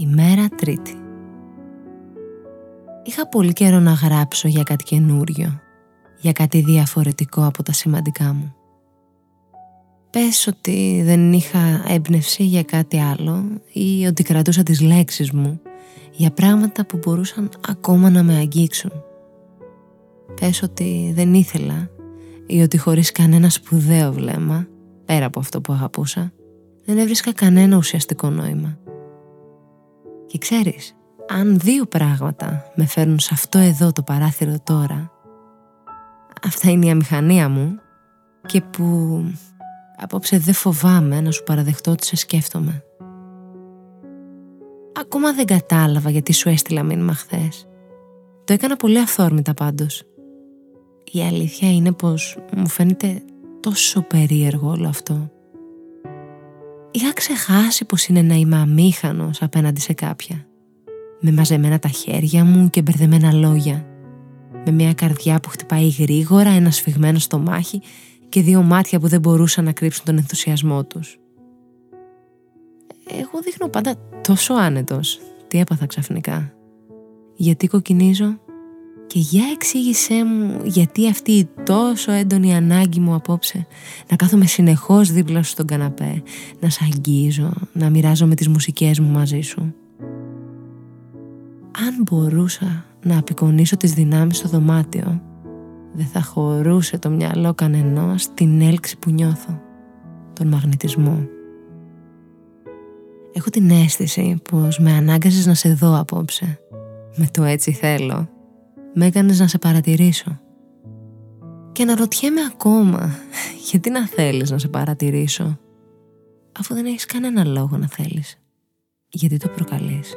Ημέρα Τρίτη. Είχα πολύ καιρό να γράψω για κάτι καινούριο, για κάτι διαφορετικό από τα σημαντικά μου. Πες ότι δεν είχα έμπνευση για κάτι άλλο ή ότι κρατούσα τις λέξεις μου για πράγματα που μπορούσαν ακόμα να με αγγίξουν. Πες ότι δεν ήθελα ή ότι χωρίς κανένα σπουδαίο βλέμμα, πέρα από αυτό που αγαπούσα, δεν έβρισκα κανένα ουσιαστικό νόημα. Και ξέρεις, αν δύο πράγματα με φέρνουν σε αυτό εδώ το παράθυρο τώρα, αυτά είναι η αμηχανία μου και που απόψε δεν φοβάμαι να σου παραδεχτώ ότι σε σκέφτομαι. Ακόμα δεν κατάλαβα γιατί σου έστειλα μήνυμα χθες. Το έκανα πολύ αυθόρμητα πάντως. Η αλήθεια είναι πως μου φαίνεται τόσο περίεργο όλο αυτό. Είχα ξεχάσει πως είναι να είμαι αμήχανος απέναντι σε κάποια. Με μαζεμένα τα χέρια μου και μπερδεμένα λόγια. Με μια καρδιά που χτυπάει γρήγορα, ένα σφιγμένο στο μάχη και δύο μάτια που δεν μπορούσαν να κρύψουν τον ενθουσιασμό τους. Εγώ δείχνω πάντα τόσο άνετος. Τι έπαθα ξαφνικά; Γιατί κοκκινίζω; Και για εξήγησέ μου γιατί αυτή η τόσο έντονη ανάγκη μου απόψε να κάθομαι συνεχώς δίπλα σου στον καναπέ, να σ' αγγίζω, να μοιράζω με τις μουσικές μου μαζί σου. Αν μπορούσα να απεικονίσω τις δυνάμεις στο δωμάτιο, δεν θα χωρούσε το μυαλό κανενός την έλξη που νιώθω, τον μαγνητισμό. Έχω την αίσθηση πως με ανάγκασες να σε δω απόψε. Με το έτσι θέλω με έκανες να σε παρατηρήσω. Και να ρωτιέμαι ακόμα, γιατί να θέλεις να σε παρατηρήσω, αφού δεν έχεις κανένα λόγο να θέλεις. Γιατί το προκαλείς.